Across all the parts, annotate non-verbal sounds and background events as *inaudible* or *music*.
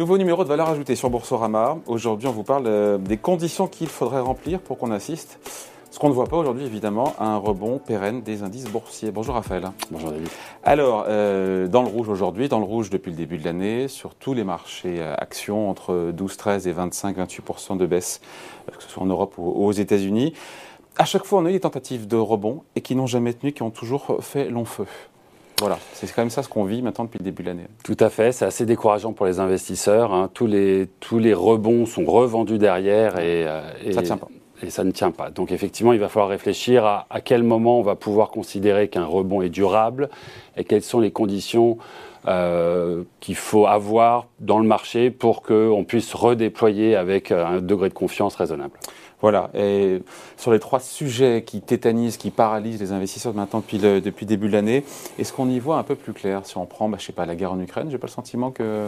Nouveau numéro de valeur ajoutée sur Boursorama. Aujourd'hui, on vous parle euh, des conditions qu'il faudrait remplir pour qu'on assiste, ce qu'on ne voit pas aujourd'hui évidemment, à un rebond pérenne des indices boursiers. Bonjour Raphaël. Bonjour David. Alors, euh, dans le rouge aujourd'hui, dans le rouge depuis le début de l'année, sur tous les marchés euh, actions, entre 12, 13 et 25, 28% de baisse, que ce soit en Europe ou aux États-Unis. À chaque fois, on a eu des tentatives de rebond et qui n'ont jamais tenu, qui ont toujours fait long feu. Voilà, c'est quand même ça ce qu'on vit maintenant depuis le début de l'année. Tout à fait, c'est assez décourageant pour les investisseurs. Hein. Tous, les, tous les rebonds sont revendus derrière et, euh, ça tient pas. Et ça ne tient pas. Donc effectivement, il va falloir réfléchir à, à quel moment on va pouvoir considérer qu'un rebond est durable et quelles sont les conditions euh, qu'il faut avoir dans le marché pour qu'on puisse redéployer avec un degré de confiance raisonnable. Voilà. Et sur les trois sujets qui tétanisent, qui paralysent les investisseurs maintenant depuis le, depuis début de l'année, est-ce qu'on y voit un peu plus clair? Si on prend, bah, je sais pas, la guerre en Ukraine, j'ai pas le sentiment que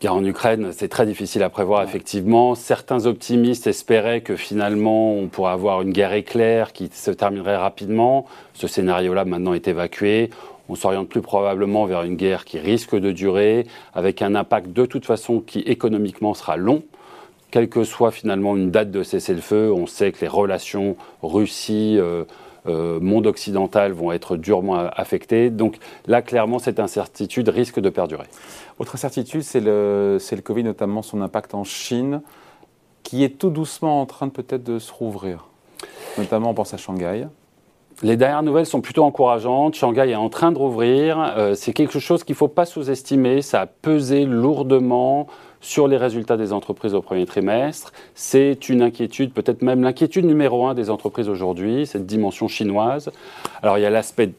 guerre en Ukraine, c'est très difficile à prévoir, effectivement. Certains optimistes espéraient que finalement, on pourrait avoir une guerre éclair qui se terminerait rapidement. Ce scénario-là, maintenant, est évacué. On s'oriente plus probablement vers une guerre qui risque de durer, avec un impact de toute façon qui économiquement sera long quelle que soit finalement une date de cessez-le-feu, on sait que les relations Russie, euh, euh, monde occidental vont être durement affectées. Donc là, clairement, cette incertitude risque de perdurer. Autre incertitude, c'est le, le Covid, notamment son impact en Chine, qui est tout doucement en train de peut-être de se rouvrir. Notamment, on pense à Shanghai. Les dernières nouvelles sont plutôt encourageantes. Shanghai est en train de rouvrir. Euh, c'est quelque chose qu'il ne faut pas sous-estimer. Ça a pesé lourdement sur les résultats des entreprises au premier trimestre. C'est une inquiétude, peut-être même l'inquiétude numéro un des entreprises aujourd'hui, cette dimension chinoise. Alors il y a l'aspect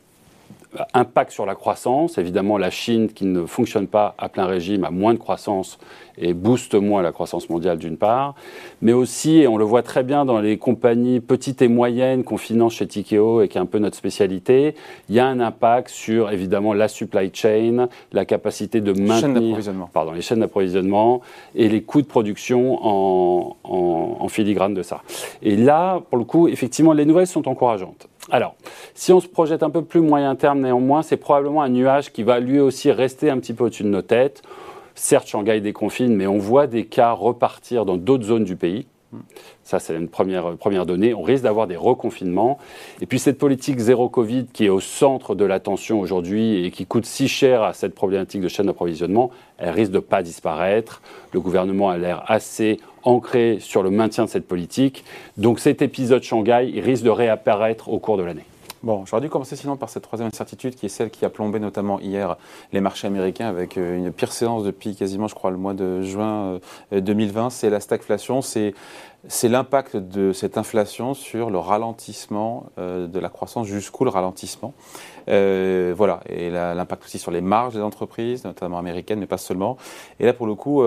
impact sur la croissance. Évidemment, la Chine qui ne fonctionne pas à plein régime a moins de croissance et booste moins la croissance mondiale d'une part. Mais aussi, et on le voit très bien dans les compagnies petites et moyennes qu'on finance chez Tikeo et qui est un peu notre spécialité, il y a un impact sur évidemment la supply chain, la capacité de maintenir pardon, les chaînes d'approvisionnement et les coûts de production en, en, en filigrane de ça. Et là, pour le coup, effectivement, les nouvelles sont encourageantes. Alors, si on se projette un peu plus moyen terme néanmoins, c'est probablement un nuage qui va lui aussi rester un petit peu au-dessus de nos têtes. Certes, Shanghai déconfine, mais on voit des cas repartir dans d'autres zones du pays. Ça, c'est une première, première donnée. On risque d'avoir des reconfinements. Et puis cette politique zéro Covid qui est au centre de l'attention aujourd'hui et qui coûte si cher à cette problématique de chaîne d'approvisionnement, elle risque de ne pas disparaître. Le gouvernement a l'air assez ancré sur le maintien de cette politique. Donc cet épisode Shanghai risque de réapparaître au cours de l'année. Bon, j'aurais dû commencer sinon par cette troisième incertitude qui est celle qui a plombé notamment hier les marchés américains avec euh, une pire séance depuis quasiment, je crois, le mois de juin 2020. Euh, c'est la stagflation, c'est l'impact de cette inflation sur le ralentissement euh, de la croissance, jusqu'où le ralentissement. voilà, et l'impact aussi sur les marges des entreprises, notamment américaines, mais pas seulement. Et là, pour le coup,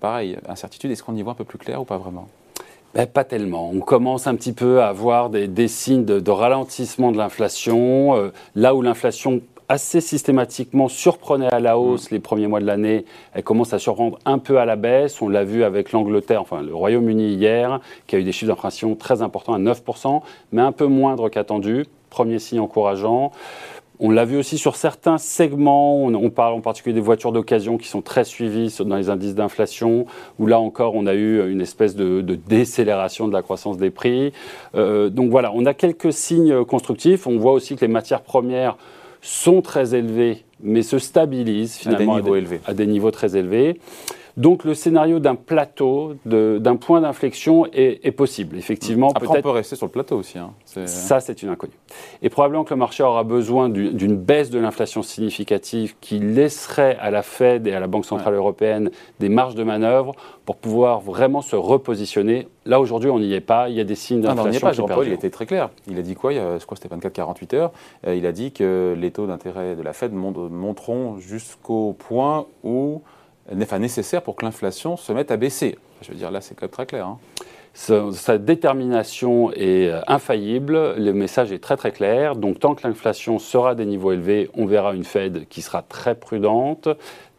pareil, incertitude, est-ce qu'on y voit un peu plus clair ou pas vraiment? Ben, pas tellement. On commence un petit peu à avoir des, signes de, ralentissement de l'inflation. Euh, là où l'inflation assez systématiquement surprenait à la hausse mm. les premiers mois de l'année, elle commence à surprendre un peu à la baisse. On l'a vu avec l'Angleterre, enfin le Royaume-Uni hier, qui a eu des chiffres d'inflation très importants à 9%, mais un peu moindre qu'attendu. Premier signe encourageant. On l'a vu aussi sur certains segments. On, parle en particulier des voitures d'occasion qui sont très suivies dans les indices d'inflation, où là encore, on a eu une espèce de, décélération de la croissance des prix. Euh, donc voilà, on a quelques signes constructifs. On voit aussi que les matières premières sont très élevées, mais se stabilisent finalement à des niveaux très élevés. Donc le scénario d'un plateau, d'un point d'inflexion est, possible, effectivement. Après, on peut rester sur le plateau aussi. Hein. Ça, c'est une inconnue. Et probablement que le marché aura besoin d'une baisse de l'inflation significative qui laisserait à la Fed et à la Banque Centrale Européenne des marges de manœuvre pour pouvoir vraiment se repositionner. Là, aujourd'hui, on n'y est pas. Il y a des signes d'inflation. Non, on n'y est pas. Jean-Paul, il était très clair. Il a dit quoi Je crois que c'était 24-48 heures. Euh, il a dit que les taux d'intérêt de la Fed monteront jusqu'au point où enfin, nécessaire pour que l'inflation se mette à baisser. Je veux dire, là, c'est quand même très clair. Hein. Sa, détermination est euh, infaillible, le message est très très clair. Donc tant que l'inflation sera à des niveaux élevés, on verra une Fed qui sera très prudente,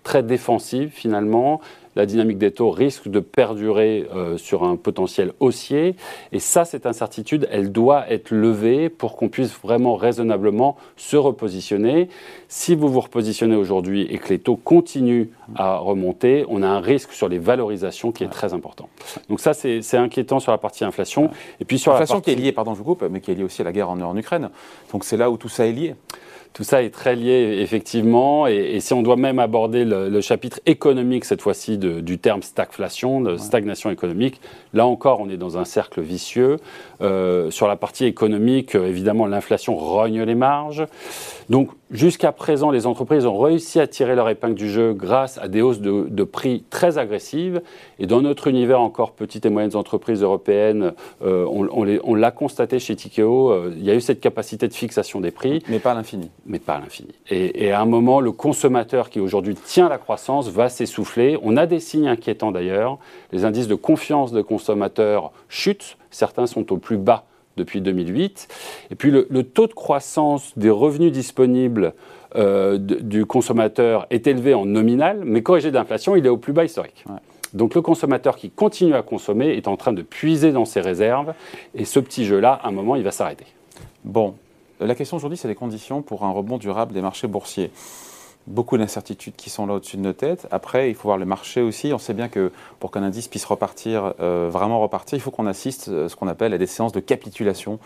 très défensive finalement la dynamique des taux risque de perdurer euh, sur un potentiel haussier. Et ça, cette incertitude, elle doit être levée pour qu'on puisse vraiment raisonnablement se repositionner. Si vous vous repositionnez aujourd'hui et que les taux continuent à remonter, on a un risque sur les valorisations qui est très important. Donc ça, c'est inquiétant sur la partie inflation. Et puis sur l'inflation qui est liée, pardon, je vous coupe, mais qui est liée aussi à la guerre en, en Ukraine. Donc c'est là où tout ça est lié. Tout ça est très lié, effectivement. Et, si on doit même aborder le, chapitre économique, cette fois-ci, du terme stagflation, de stagnation économique, là encore, on est dans un cercle vicieux. Euh, sur la partie économique, euh, évidemment, l'inflation rogne les marges. Donc, jusqu'à présent, les entreprises ont réussi à tirer leur épingle du jeu grâce à des hausses de, prix très agressives. Et dans notre univers, encore petites et moyennes entreprises européennes, euh, on, l'a constaté chez Tikeo, euh, il y a eu cette capacité de fixation des prix. Mais pas à l'infini. Mais pas à l'infini. Et, et, à un moment, le consommateur qui aujourd'hui tient la croissance va s'essouffler. On a des signes inquiétants d'ailleurs. Les indices de confiance de consommateurs chutent. Certains sont au plus bas depuis 2008. Et puis le, taux de croissance des revenus disponibles euh, du consommateur est élevé en nominal, mais corrigé d'inflation, il est au plus bas historique. Donc le consommateur qui continue à consommer est en train de puiser dans ses réserves, et ce petit jeu-là, à un moment, il va s'arrêter. Bon, la question aujourd'hui, c'est les conditions pour un rebond durable des marchés boursiers beaucoup d'incertitudes qui sont là au-dessus de nos têtes. Après, il faut voir le marché aussi. On sait bien que pour qu'un indice puisse repartir, euh, vraiment repartir, il faut qu'on assiste à ce qu'on appelle à des séances de capitulation.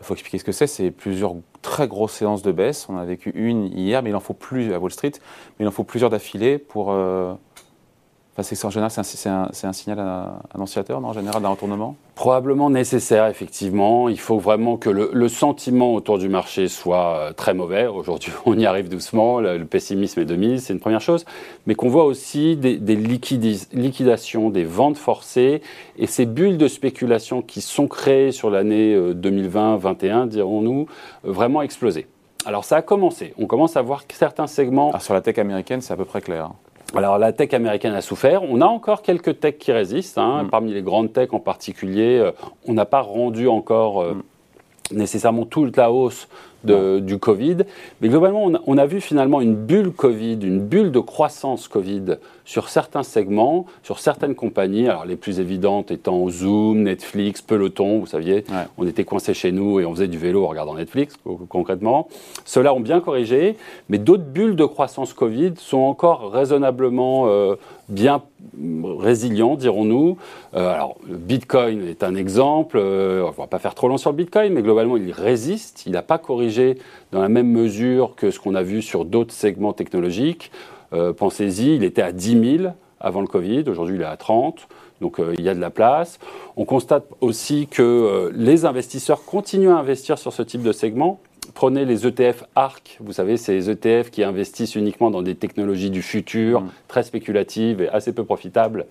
Il faut expliquer ce que c'est. C'est plusieurs très grosses séances de baisse. On a vécu une hier, mais il en faut plus à Wall Street. Mais il en faut plusieurs d'affilée pour, euh, c'est en général, c'est un, signal annonciateur, non, en général, d'un retournement? Probablement nécessaire, effectivement. Il faut vraiment que le, sentiment autour du marché soit euh, très mauvais. Aujourd'hui, *laughs* on y arrive doucement, le, pessimisme est de mise, c'est une première chose. Mais qu'on voit aussi des, liquidations, des ventes forcées et ces bulles de spéculation qui sont créées sur l'année 2020-2021, euh, dirons-nous, euh, vraiment exploser. Alors ça a commencé. On commence à voir certains segments. Alors, sur la tech américaine, c'est à peu près clair. Alors la tech américaine a souffert. On a encore quelques techs qui résistent. Hein. Mm. Parmi les grandes techs en particulier, euh, on n'a pas rendu encore euh, mm. nécessairement toute la hausse du Covid. Mais globalement, on a, vu finalement une bulle Covid, une bulle de croissance Covid sur certains segments, sur certaines compagnies. Alors les plus évidentes étant Zoom, Netflix, Peloton, vous saviez, on était coincés chez nous et on faisait du vélo en regardant Netflix concrètement. Ceux-là ont bien corrigé, mais d'autres bulles de croissance Covid sont encore raisonnablement euh, bien résilient, dirons-nous. Euh, alors, Bitcoin est un exemple. Euh, on ne va pas faire trop long sur Bitcoin, mais globalement, il résiste. Il n'a pas corrigé dans la même mesure que ce qu'on a vu sur d'autres segments technologiques. Euh, pensez-y, il était à 10 000 avant le Covid. Aujourd'hui, il est à 30. Donc, il y a de la place. On constate aussi que les investisseurs continuent à investir sur ce type de segment prenez les ETF ARC, vous savez, ces ETF qui investissent uniquement dans des technologies du futur, mm. très spéculatives et assez peu profitables.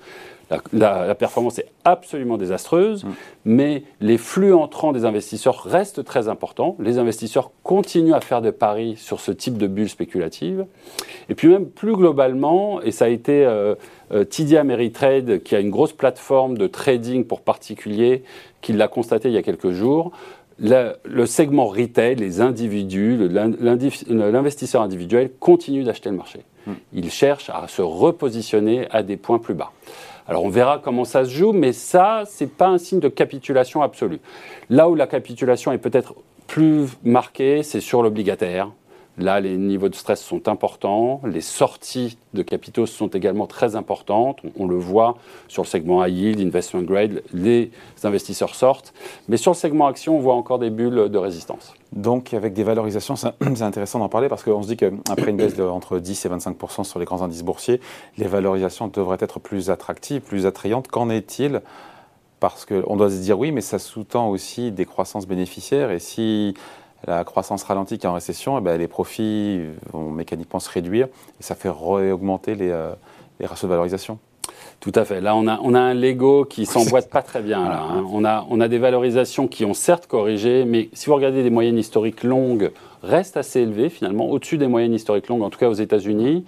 La, performance est absolument désastreuse, mm. mais les flux entrants des investisseurs restent très importants. Les investisseurs continuent à faire des paris sur ce type de bulle spéculative. Et puis même plus globalement, et ça a été euh, euh, TD Ameritrade, qui a une grosse plateforme de trading pour particuliers, qui l'a constaté il y a quelques jours, le, segment retail, les individus, l'investisseur individuel continue d'acheter le marché. Hmm. Il cherche à se repositionner à des points plus bas. Alors on verra comment ça se joue, mais ça, ce n'est pas un signe de capitulation absolue. Là où la capitulation est peut-être plus marquée, c'est sur l'obligataire. Là, les niveaux de stress sont importants. Les sorties de capitaux sont également très importantes. On, le voit sur le segment high yield, investment grade, les investisseurs sortent. Mais sur le segment action, on voit encore des bulles de résistance. Donc, avec des valorisations, c'est intéressant d'en parler parce qu'on se dit qu'après une baisse de entre 10 et 25% sur les grands indices boursiers, les valorisations devraient être plus attractives, plus attrayantes. Qu'en est-il? Parce qu'on doit se dire oui, mais ça sous-tend aussi des croissances bénéficiaires. Et si la croissance qui est en récession, et eh ben, les profits vont mécaniquement se réduire et ça fait réaugmenter les, euh, les ratios de valorisation. Tout à fait. Là, on a, on a un Lego qui s'emboîte pas très bien. Là, *laughs* hein. on, a, on a des valorisations qui ont certes corrigé, mais si vous regardez des moyennes historiques longues, restent assez élevées finalement, au-dessus des moyennes historiques longues, en tout cas aux États-Unis.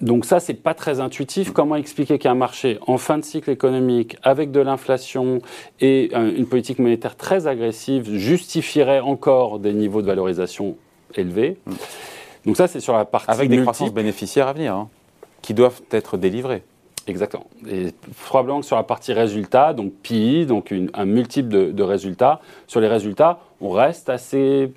Donc ça, c'est pas très intuitif. Comment expliquer qu'un marché en fin de cycle économique, avec de l'inflation et une politique monétaire très agressive, justifierait encore des niveaux de valorisation élevés? Donc ça, c'est sur la partie avec des croissances bénéficiaires à venir. Hein. qui doivent être délivrés. Exactement. Et probablement que sur la partie résultats, donc PI, donc un multiple de, résultats, sur les résultats, on reste assez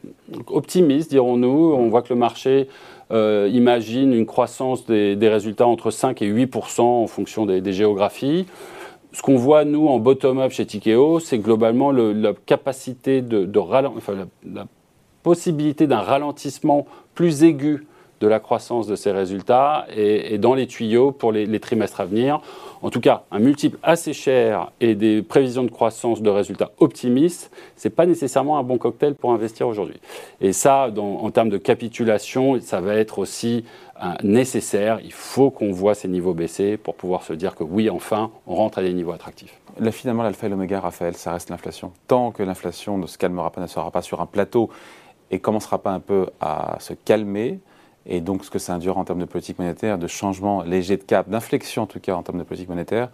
optimiste, dirons-nous. On voit que le marché euh, imagine une croissance des, résultats entre 5 et 8% en fonction des, géographies. Ce qu'on voit, nous, en bottom-up chez Tikeo, c'est globalement la capacité de, la possibilité d'un ralentissement plus aigu de la croissance de ces résultats et, dans les tuyaux pour les, trimestres à venir. En tout cas, un multiple assez cher et des prévisions de croissance de résultats optimistes, ce n'est pas nécessairement un bon cocktail pour investir aujourd'hui. Et ça, en termes de capitulation, ça va être aussi nécessaire. Il faut qu'on voit ces niveaux baisser pour pouvoir se dire que oui, enfin, on rentre à des niveaux attractifs. Là, finalement, l'alpha et l'oméga, Raphaël, ça reste l'inflation. Tant que l'inflation ne se calmera pas, ne sera pas sur un plateau et commencera pas un peu à se calmer, et donc ce que ça induira en termes de politique monétaire, de changement léger de cap, d'inflexion en tout cas en termes de politique monétaire,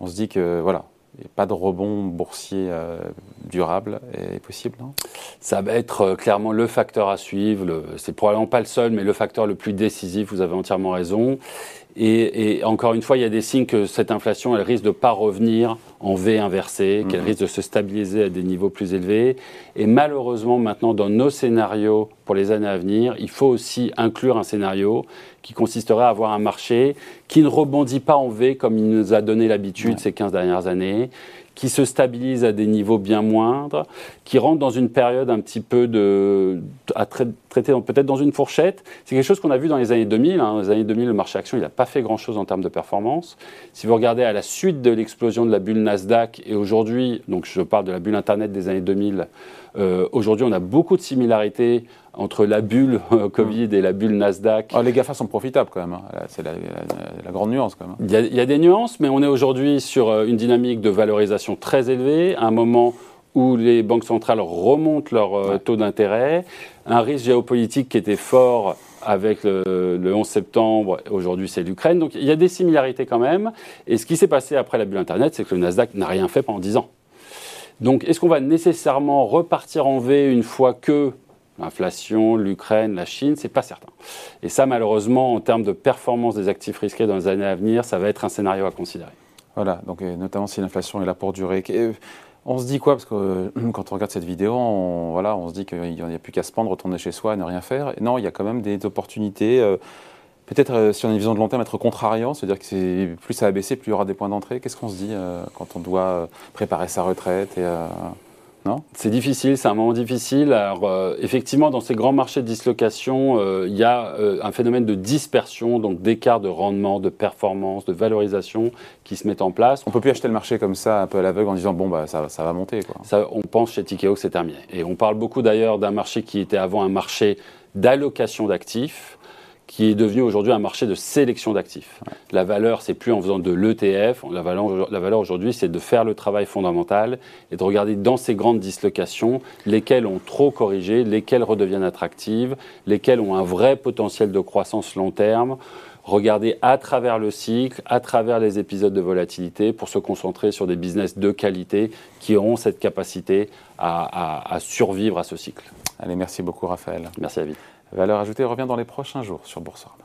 on se dit que voilà, a pas de rebond boursier euh, durable est possible, non? Ça va être euh, clairement le facteur à suivre. C'est probablement pas le seul, mais le facteur le plus décisif. Vous avez entièrement raison. Et, encore une fois, il y a des signes que cette inflation, elle risque de pas revenir en V inversé, qu'elle mhm. risque de se stabiliser à des niveaux plus élevés. Et malheureusement, maintenant, dans nos scénarios pour les années à venir, il faut aussi inclure un scénario qui consisterait à avoir un marché qui ne rebondit pas en V comme il nous a donné l'habitude ces 15 dernières années, qui se stabilise à des niveaux bien moindres, qui rentre dans une période un petit peu de, à traiter peut-être dans une fourchette. C'est quelque chose qu'on a vu dans les années 2000. Hein. Dans les années 2000, le marché action, il n'a pas fait grand-chose en termes de performance. Si vous regardez à la suite de l'explosion de la bulle Nasdaq et aujourd'hui, donc je parle de la bulle Internet des années 2000, euh, aujourd'hui on a beaucoup de similarités entre la bulle euh, Covid et la bulle Nasdaq. Oh, les GAFA sont profitables quand même, hein. c'est la, grande nuance quand même. Il y, a, des nuances, mais on est aujourd'hui sur euh, une dynamique de valorisation très élevée, à un moment où les banques centrales remontent leur euh, taux d'intérêt, un risque géopolitique qui était fort avec le, 11 septembre, aujourd'hui c'est l'Ukraine, donc il y a des similarités quand même, et ce qui s'est passé après la bulle Internet, c'est que le Nasdaq n'a rien fait pendant 10 ans. Donc est-ce qu'on va nécessairement repartir en V une fois que L'inflation, l'Ukraine, la Chine, c'est pas certain. Et ça, malheureusement, en termes de performance des actifs risqués dans les années à venir, ça va être un scénario à considérer. Voilà, donc notamment si l'inflation est là pour durer. On se dit quoi? Parce que euh, *clears throat* quand on regarde cette vidéo, on, voilà, on se dit qu'il n'y a plus qu'à se prendre, retourner chez soi et ne rien faire. non, il y a quand même des opportunités. Euh, peut-être, euh, si on a une vision de long terme, être contrariant, c'est-à-dire que plus ça va baisser, plus il y aura des points d'entrée. Qu'est-ce qu'on se dit quand on doit préparer sa retraite et, non C'est difficile, c'est un moment difficile. Alors, euh, effectivement, dans ces grands marchés de dislocation, euh, il y a euh, un phénomène de dispersion, donc d'écart de rendement, de performance, de valorisation qui se met en place. On peut plus acheter le marché comme ça, un peu à l'aveugle, en disant bon, bah, ça, ça va monter. Quoi. Ça, on pense chez Tikeo que c'est terminé. Et on parle beaucoup d'ailleurs d'un marché qui était avant un marché d'allocation d'actifs qui est devenu aujourd'hui un marché de sélection d'actifs. La valeur, c'est plus en faisant de l'ETF. La valeur, la valeur aujourd'hui, c'est de faire le travail fondamental et de regarder dans ces grandes dislocations lesquelles ont trop corrigé, lesquelles redeviennent attractives, lesquelles ont un vrai potentiel de croissance long terme. Regarder à travers le cycle, à travers les épisodes de volatilité pour se concentrer sur des business de qualité qui auront cette capacité à, à survivre à ce cycle. Allez, merci beaucoup Raphaël. Merci David. Valeur ajoutée revient dans les prochains jours sur Boursorama.